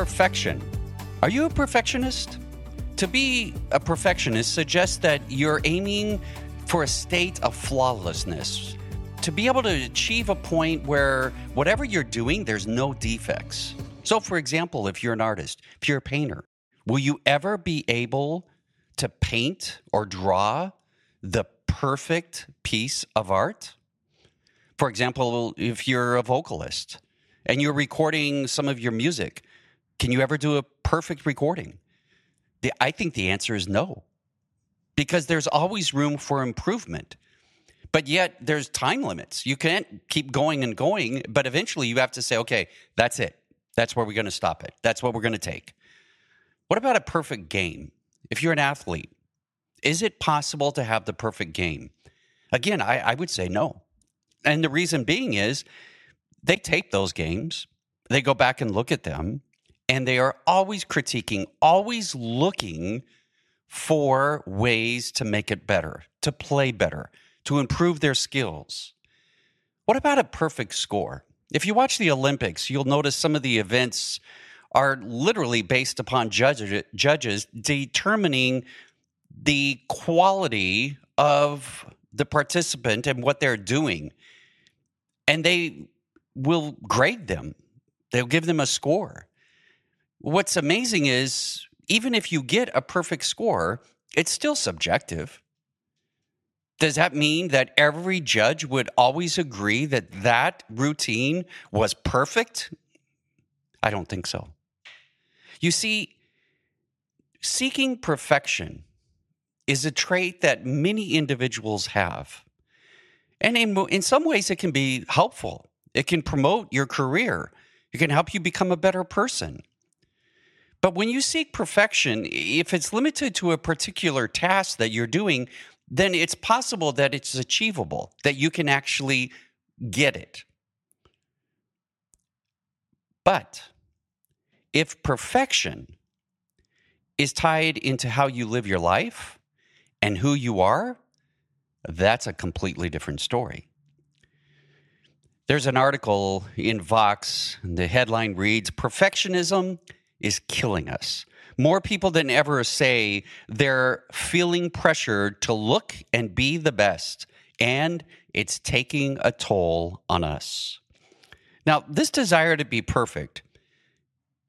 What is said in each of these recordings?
Perfection. Are you a perfectionist? To be a perfectionist suggests that you're aiming for a state of flawlessness, to be able to achieve a point where whatever you're doing, there's no defects. So, for example, if you're an artist, if you're a painter, will you ever be able to paint or draw the perfect piece of art? For example, if you're a vocalist and you're recording some of your music, can you ever do a perfect recording? The, I think the answer is no, because there's always room for improvement. But yet there's time limits. You can't keep going and going, but eventually you have to say, okay, that's it. That's where we're going to stop it. That's what we're going to take. What about a perfect game? If you're an athlete, is it possible to have the perfect game? Again, I, I would say no. And the reason being is they tape those games, they go back and look at them, and they are always critiquing, always looking for ways to make it better, to play better, to improve their skills. What about a perfect score? If you watch the Olympics, you'll notice some of the events are literally based upon judge, judges determining the quality of the participant and what they're doing. And they will grade them, they'll give them a score. What's amazing is even if you get a perfect score, it's still subjective. Does that mean that every judge would always agree that that routine was perfect? I don't think so. You see, seeking perfection is a trait that many individuals have. And in, in some ways, it can be helpful. It can promote your career. It can help you become a better person. But when you seek perfection, if it's limited to a particular task that you're doing, then it's possible that it's achievable, that you can actually get it. But if perfection is tied into how you live your life and who you are, that's a completely different story. There's an article in Vox, the headline reads Perfectionism is killing us. More people than ever say they're feeling pressured to look and be the best, and it's taking a toll on us. Now, this desire to be perfect,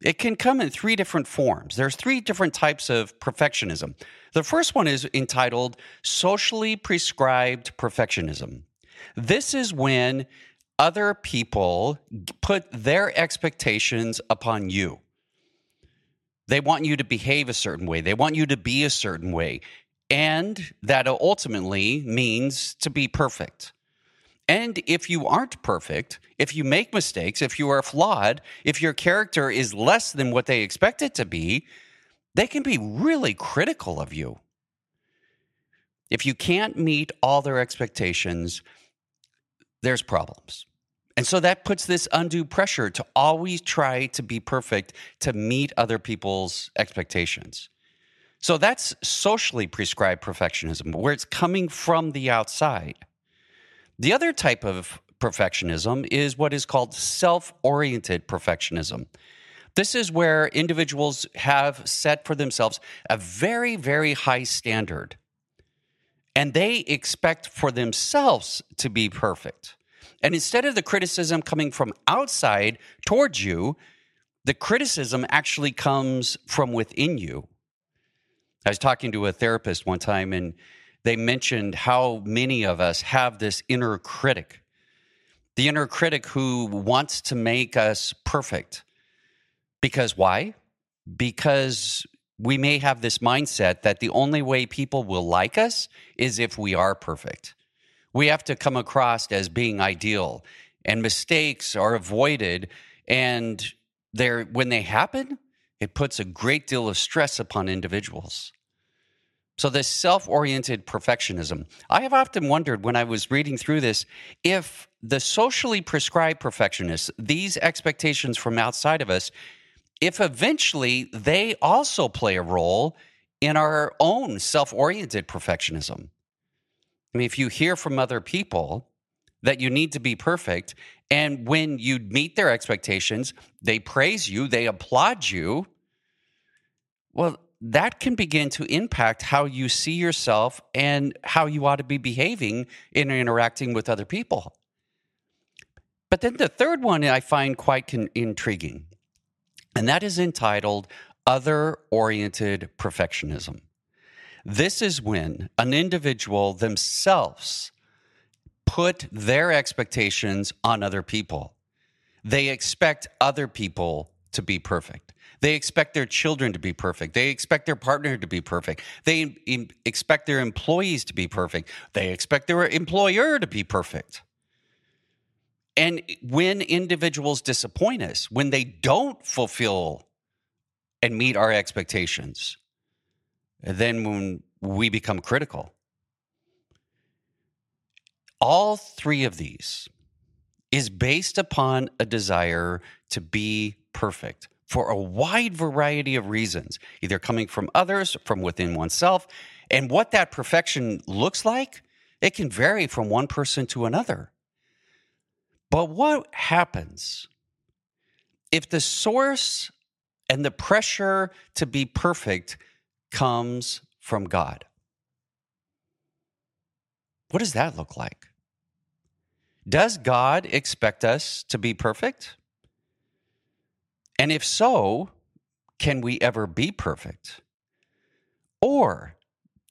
it can come in three different forms. There's three different types of perfectionism. The first one is entitled socially prescribed perfectionism. This is when other people put their expectations upon you. They want you to behave a certain way. They want you to be a certain way. And that ultimately means to be perfect. And if you aren't perfect, if you make mistakes, if you are flawed, if your character is less than what they expect it to be, they can be really critical of you. If you can't meet all their expectations, there's problems. And so that puts this undue pressure to always try to be perfect to meet other people's expectations. So that's socially prescribed perfectionism, where it's coming from the outside. The other type of perfectionism is what is called self oriented perfectionism. This is where individuals have set for themselves a very, very high standard, and they expect for themselves to be perfect. And instead of the criticism coming from outside towards you, the criticism actually comes from within you. I was talking to a therapist one time, and they mentioned how many of us have this inner critic, the inner critic who wants to make us perfect. Because why? Because we may have this mindset that the only way people will like us is if we are perfect. We have to come across as being ideal, and mistakes are avoided. And they when they happen, it puts a great deal of stress upon individuals. So, this self oriented perfectionism. I have often wondered when I was reading through this if the socially prescribed perfectionists, these expectations from outside of us, if eventually they also play a role in our own self oriented perfectionism. I mean, if you hear from other people that you need to be perfect. And when you meet their expectations, they praise you, they applaud you. Well, that can begin to impact how you see yourself and how you ought to be behaving in interacting with other people. But then the third one I find quite con- intriguing, and that is entitled Other Oriented Perfectionism. This is when an individual themselves put their expectations on other people. They expect other people to be perfect. They expect their children to be perfect. They expect their partner to be perfect. They expect their employees to be perfect. They expect their employer to be perfect. And when individuals disappoint us, when they don't fulfill and meet our expectations, then when we become critical. All three of these is based upon a desire to be perfect for a wide variety of reasons, either coming from others, from within oneself. And what that perfection looks like, it can vary from one person to another. But what happens if the source and the pressure to be perfect comes from God? What does that look like? Does God expect us to be perfect? And if so, can we ever be perfect? Or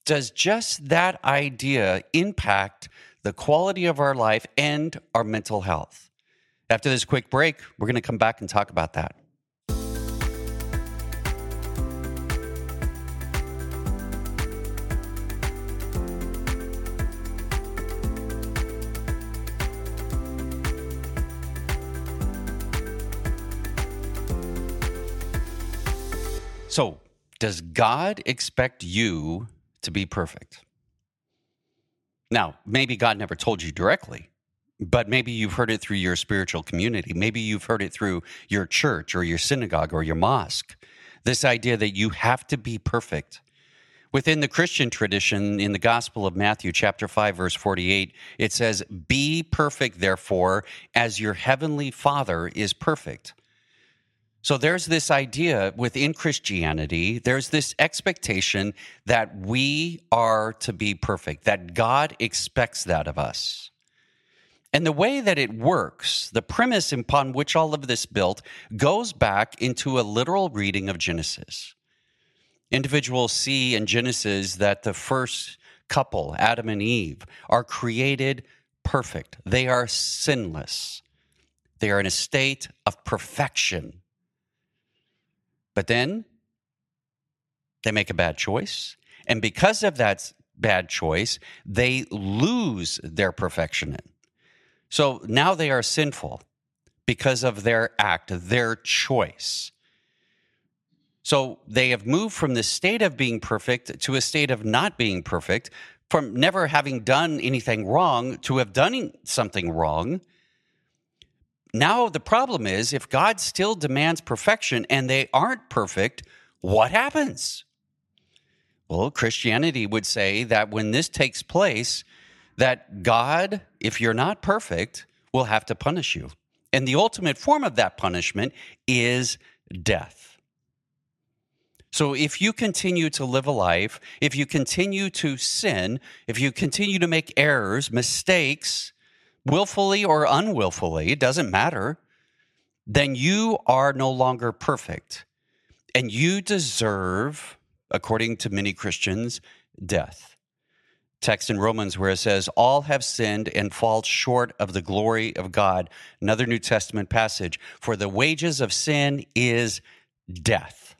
does just that idea impact the quality of our life and our mental health? After this quick break, we're going to come back and talk about that. So, does God expect you to be perfect? Now, maybe God never told you directly, but maybe you've heard it through your spiritual community. Maybe you've heard it through your church or your synagogue or your mosque. This idea that you have to be perfect. Within the Christian tradition, in the Gospel of Matthew, chapter 5, verse 48, it says, Be perfect, therefore, as your heavenly Father is perfect. So there's this idea within Christianity, there's this expectation that we are to be perfect, that God expects that of us. And the way that it works, the premise upon which all of this built, goes back into a literal reading of Genesis. Individuals see in Genesis that the first couple, Adam and Eve, are created perfect. They are sinless. They are in a state of perfection. But then they make a bad choice. And because of that bad choice, they lose their perfection. So now they are sinful because of their act, their choice. So they have moved from the state of being perfect to a state of not being perfect, from never having done anything wrong to have done something wrong now the problem is if God still demands perfection and they aren't perfect, what happens? Well, Christianity would say that when this takes place, that God, if you're not perfect, will have to punish you. And the ultimate form of that punishment is death. So if you continue to live a life, if you continue to sin, if you continue to make errors, mistakes, willfully or unwillfully, it doesn't matter, then you are no longer perfect. And you deserve, according to many Christians, death. Text in Romans where it says, All have sinned and fall short of the glory of God. Another New Testament passage, for the wages of sin is death.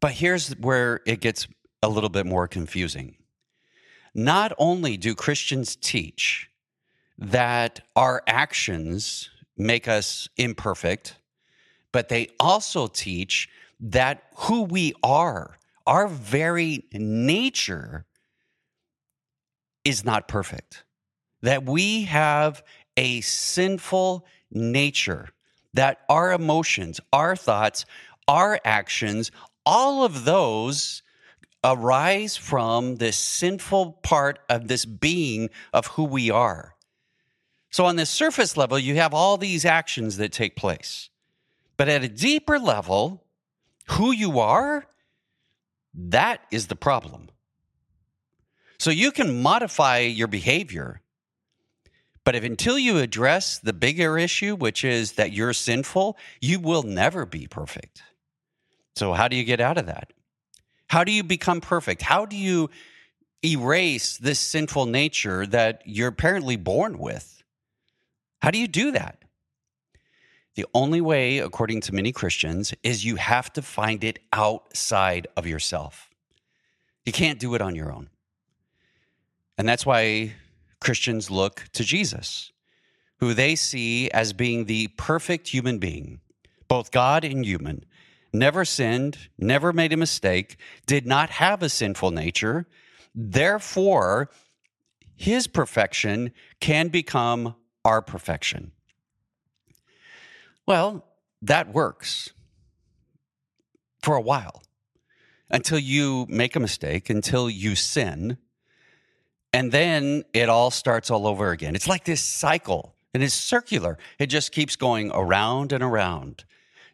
But here's where it gets a little bit more confusing. Not only do Christians teach that our actions make us imperfect, but they also teach that who we are, our very nature, is not perfect. That we have a sinful nature, that our emotions, our thoughts, our actions, all of those arise from this sinful part of this being of who we are. So, on this surface level, you have all these actions that take place. But at a deeper level, who you are, that is the problem. So, you can modify your behavior, but if until you address the bigger issue, which is that you're sinful, you will never be perfect. So, how do you get out of that? How do you become perfect? How do you erase this sinful nature that you're apparently born with? How do you do that? The only way, according to many Christians, is you have to find it outside of yourself. You can't do it on your own. And that's why Christians look to Jesus, who they see as being the perfect human being, both God and human, never sinned, never made a mistake, did not have a sinful nature. Therefore, his perfection can become our perfection. Well, that works for a while until you make a mistake, until you sin, and then it all starts all over again. It's like this cycle, and it's circular. It just keeps going around and around.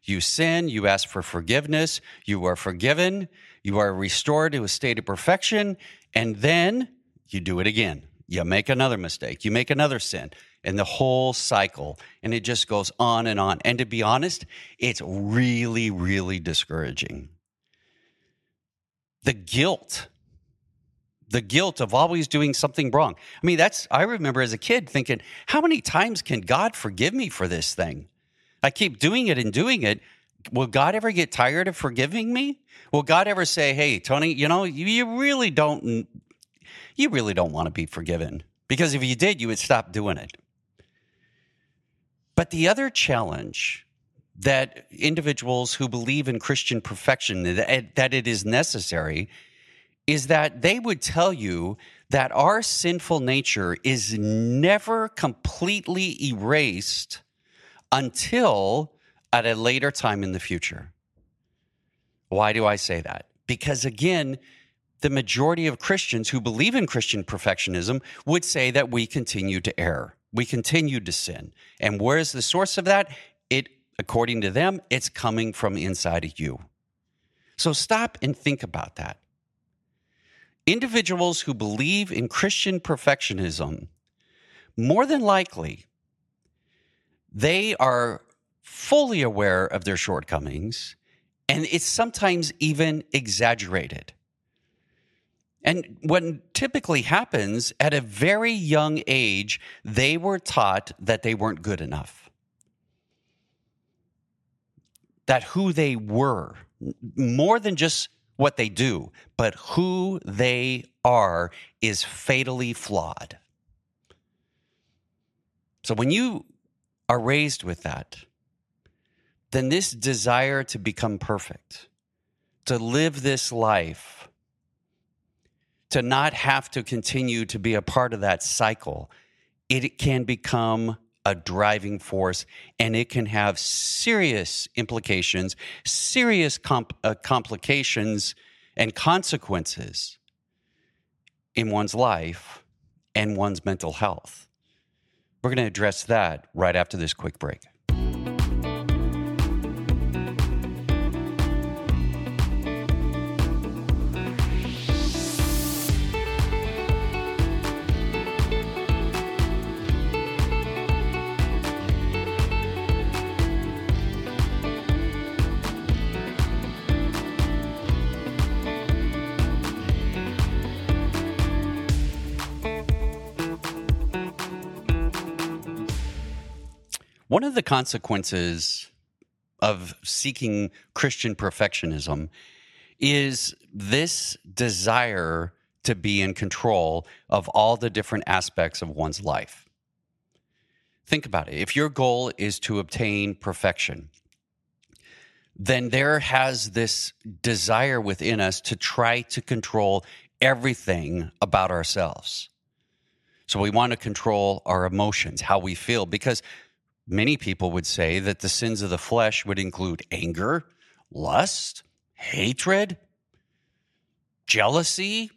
You sin, you ask for forgiveness, you are forgiven, you are restored to a state of perfection, and then you do it again. You make another mistake, you make another sin, and the whole cycle. And it just goes on and on. And to be honest, it's really, really discouraging. The guilt, the guilt of always doing something wrong. I mean, that's, I remember as a kid thinking, how many times can God forgive me for this thing? I keep doing it and doing it. Will God ever get tired of forgiving me? Will God ever say, hey, Tony, you know, you really don't, you really don't want to be forgiven? Because if you did, you would stop doing it. But the other challenge that individuals who believe in Christian perfection, that it is necessary, is that they would tell you that our sinful nature is never completely erased until at a later time in the future. Why do I say that? Because again, the majority of Christians who believe in Christian perfectionism would say that we continue to err we continue to sin. And where is the source of that? It, according to them, it's coming from inside of you. So stop and think about that. Individuals who believe in Christian perfectionism, more than likely, they are fully aware of their shortcomings, and it's sometimes even exaggerated. And what typically happens at a very young age, they were taught that they weren't good enough. That who they were, more than just what they do, but who they are is fatally flawed. So when you are raised with that, then this desire to become perfect, to live this life, to not have to continue to be a part of that cycle, it can become a driving force and it can have serious implications, serious comp- uh, complications, and consequences in one's life and one's mental health. We're going to address that right after this quick break. One of the consequences of seeking Christian perfectionism is this desire to be in control of all the different aspects of one's life. Think about it. If your goal is to obtain perfection, then there has this desire within us to try to control everything about ourselves. So we want to control our emotions, how we feel, because Many people would say that the sins of the flesh would include anger, lust, hatred, jealousy.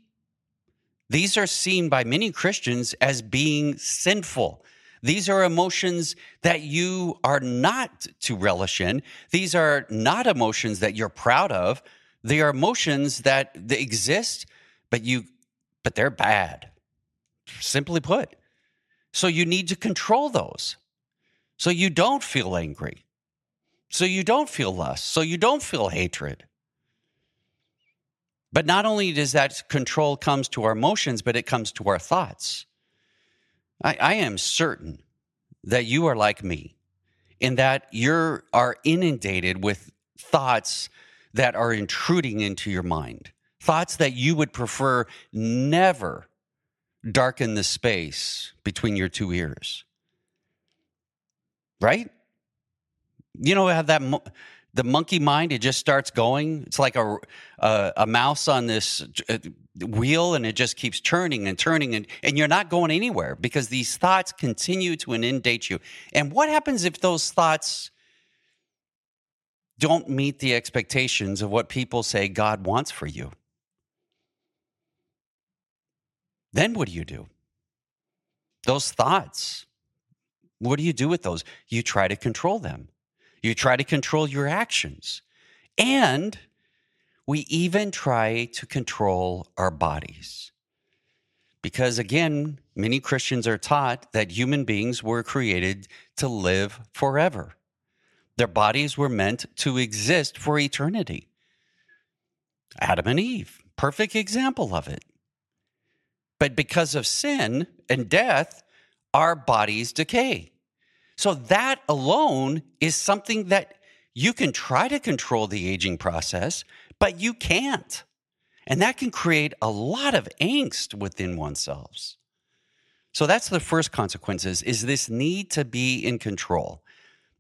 These are seen by many Christians as being sinful. These are emotions that you are not to relish in. These are not emotions that you're proud of. They are emotions that, that exist, but you but they're bad. Simply put. So you need to control those. So you don't feel angry. So you don't feel lust. So you don't feel hatred. But not only does that control comes to our emotions, but it comes to our thoughts. I, I am certain that you are like me in that you are inundated with thoughts that are intruding into your mind, thoughts that you would prefer never darken the space between your two ears. Right? You know, have that the monkey mind it just starts going? It's like a a, a mouse on this uh, wheel and it just keeps turning and turning and, and you're not going anywhere because these thoughts continue to inundate you. And what happens if those thoughts don't meet the expectations of what people say god wants for you? Then what do you do? Those thoughts what do you do with those you try to control them you try to control your actions. And we even try to control our bodies. Because again, many Christians are taught that human beings were created to live forever. Their bodies were meant to exist for eternity. Adam and Eve, perfect example of it. But because of sin and death, our bodies decay. So that alone is something that you can try to control the aging process, but you can't. And that can create a lot of angst within oneself. So that's the first consequences is this need to be in control.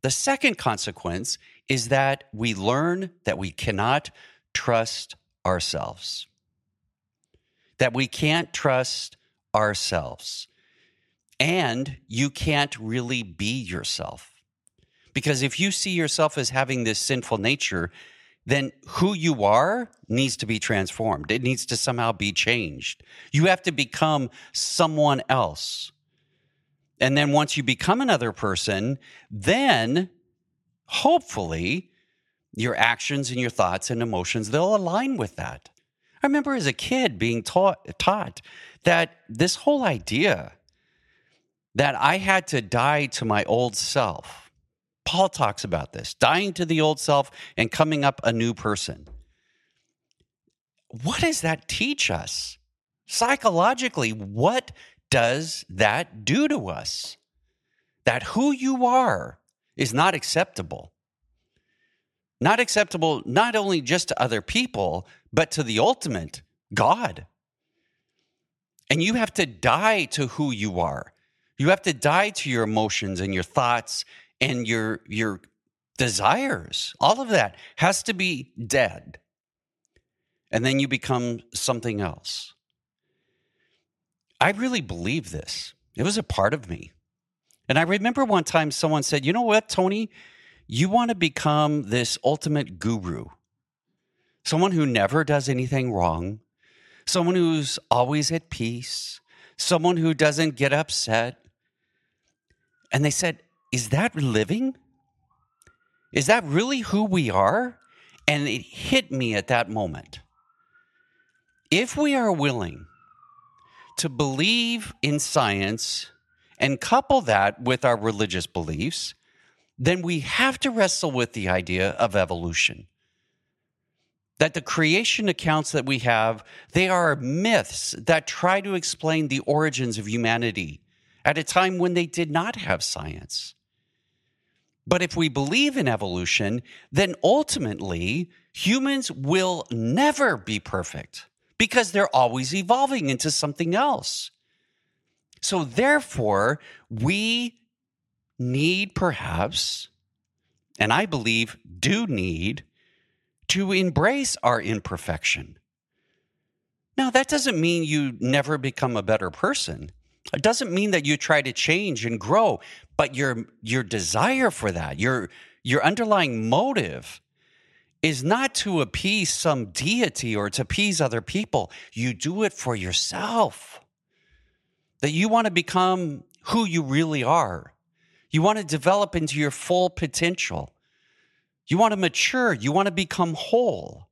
The second consequence is that we learn that we cannot trust ourselves. That we can't trust ourselves and you can't really be yourself. Because if you see yourself as having this sinful nature, then who you are needs to be transformed. It needs to somehow be changed. You have to become someone else. And then once you become another person, then hopefully your actions and your thoughts and emotions they'll align with that. I remember as a kid being taught taught that this whole idea that I had to die to my old self. Paul talks about this dying to the old self and coming up a new person. What does that teach us? Psychologically, what does that do to us? That who you are is not acceptable. Not acceptable not only just to other people, but to the ultimate God. And you have to die to who you are. You have to die to your emotions and your thoughts and your your desires. All of that has to be dead. And then you become something else. I really believe this. It was a part of me. And I remember one time someone said, You know what, Tony? You want to become this ultimate guru, someone who never does anything wrong, someone who's always at peace, someone who doesn't get upset, and they said, Is that living? Is that really who we are? And it hit me at that moment. If we are willing to believe in science and couple that with our religious beliefs, then we have to wrestle with the idea of evolution. That the creation accounts that we have, they are myths that try to explain the origins of humanity at a time when they did not have science. But if we believe in evolution, then ultimately humans will never be perfect because they're always evolving into something else. So, therefore, we need perhaps, and I believe do need, to embrace our imperfection. Now, that doesn't mean you never become a better person. It doesn't mean that you try to change and grow, but your your desire for that, your your underlying motive is not to appease some deity or to appease other people. You do it for yourself. That you want to become who you really are. You want to develop into your full potential. You want to mature. You want to become whole.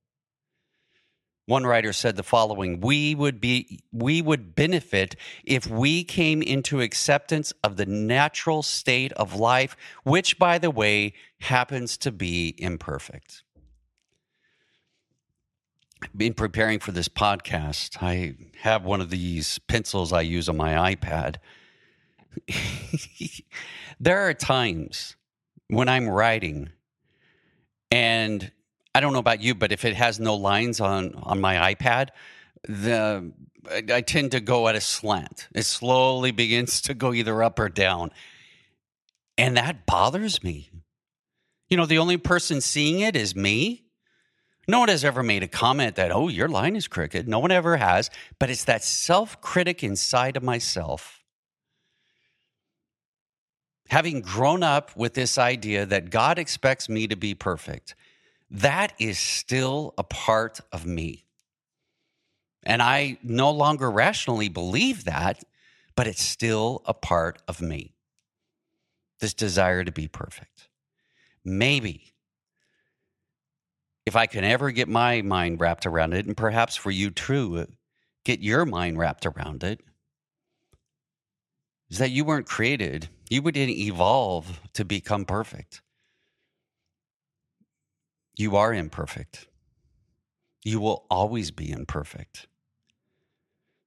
One writer said the following we would be we would benefit if we came into acceptance of the natural state of life which by the way happens to be imperfect. In preparing for this podcast i have one of these pencils i use on my ipad. There are times when i'm writing and I don't know about you, but if it has no lines on on my iPad, the I tend to go at a slant. It slowly begins to go either up or down. And that bothers me. You know, the only person seeing it is me. No one has ever made a comment that, oh, your line is crooked. No one ever has. But it's that self critic inside of myself. Having grown up with this idea that God expects me to be perfect, that is still a part of me. And I no longer rationally believe that, but it's still a part of me. This desire to be perfect. Maybe if I can ever get my mind wrapped around it, and perhaps for you too, uh, get your mind wrapped around it, is that you weren't created, you didn't evolve to become perfect. You are imperfect. You will always be imperfect.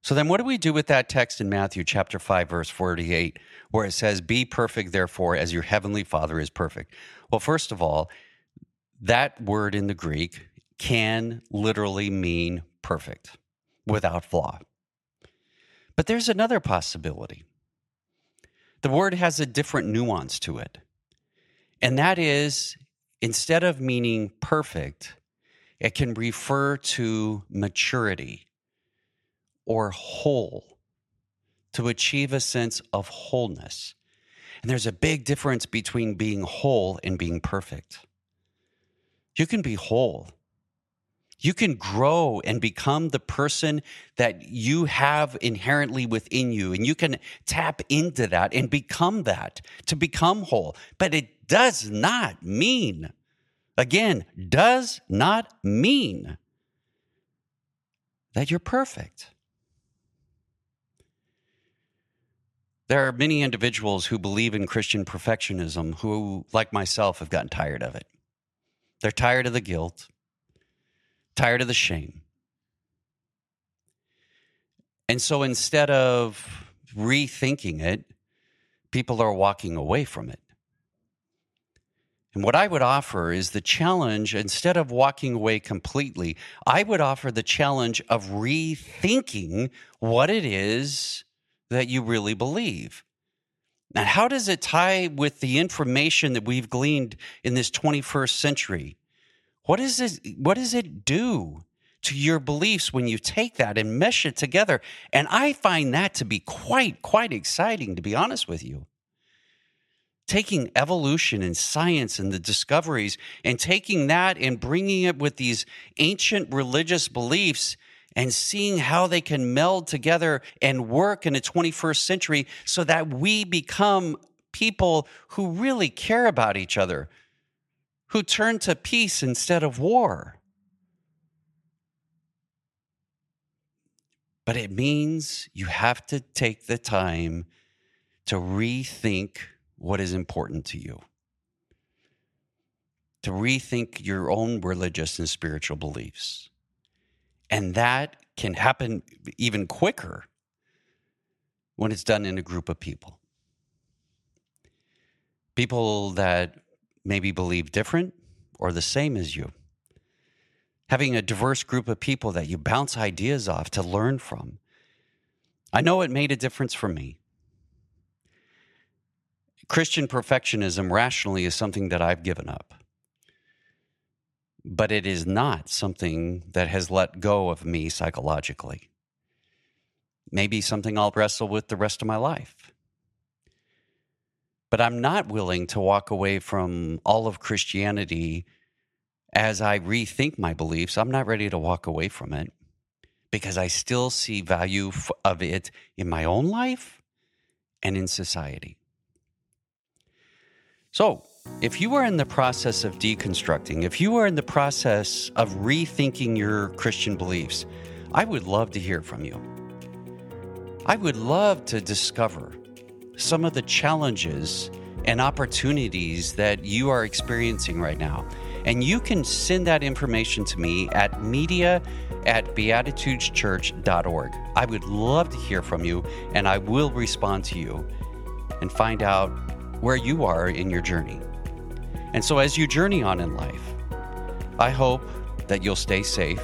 So then, what do we do with that text in Matthew chapter 5, verse 48, where it says, Be perfect, therefore, as your heavenly Father is perfect? Well, first of all, that word in the Greek can literally mean perfect, without flaw. But there's another possibility. The word has a different nuance to it, and that is instead of meaning perfect, it can refer to maturity or whole, to achieve a sense of wholeness. And there's a big difference between being whole and being perfect. You can be whole. You can grow and become the person that you have inherently within you, and you can tap into that and become that to become whole. But it does not mean, again, does not mean that you're perfect. There are many individuals who believe in Christian perfectionism who, like myself, have gotten tired of it. They're tired of the guilt, tired of the shame. And so instead of rethinking it, people are walking away from it. And what I would offer is the challenge, instead of walking away completely, I would offer the challenge of rethinking what it is that you really believe. Now, how does it tie with the information that we've gleaned in this 21st century? What, is it, what does it do to your beliefs when you take that and mesh it together? And I find that to be quite, quite exciting, to be honest with you taking evolution and science and the discoveries and taking that and bringing it with these ancient religious beliefs and seeing how they can meld together and work in the 21st century so that we become people who really care about each other, who turn to peace instead of war. But it means you have to take the time to rethink what is important to you, to rethink your own religious and spiritual beliefs. And that can happen even quicker when it's done in a group of people. People that maybe believe different or the same as you. Having a diverse group of people that you bounce ideas off to learn from. I know it made a difference for me. Christian perfectionism rationally is something that I've given up. But it is not something that has let go of me psychologically. Maybe something I'll wrestle with the rest of my life. But I'm not willing to walk away from all of Christianity as I rethink my beliefs. I'm not ready to walk away from it because I still see value of it in my own life and in society. So, if you are in the process of deconstructing, if you are in the process of rethinking your Christian beliefs, I would love to hear from you. I would love to discover some of the challenges and opportunities that you are experiencing right now. And you can send that information to me at media at beatitudeschurch.org. I would love to hear from you, and I will respond to you and find out where you are in your journey. And so, as you journey on in life, I hope that you'll stay safe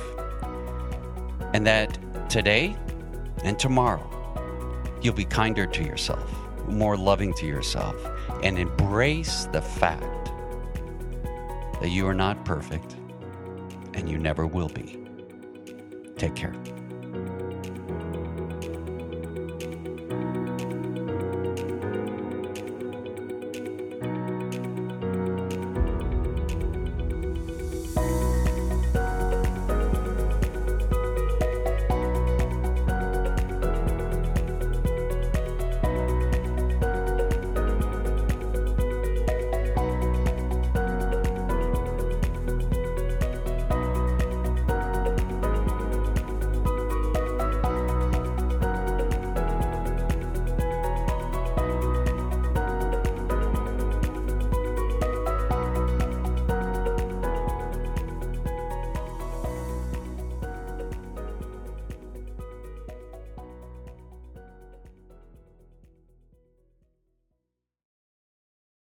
and that today and tomorrow you'll be kinder to yourself, more loving to yourself, and embrace the fact that you are not perfect and you never will be. Take care.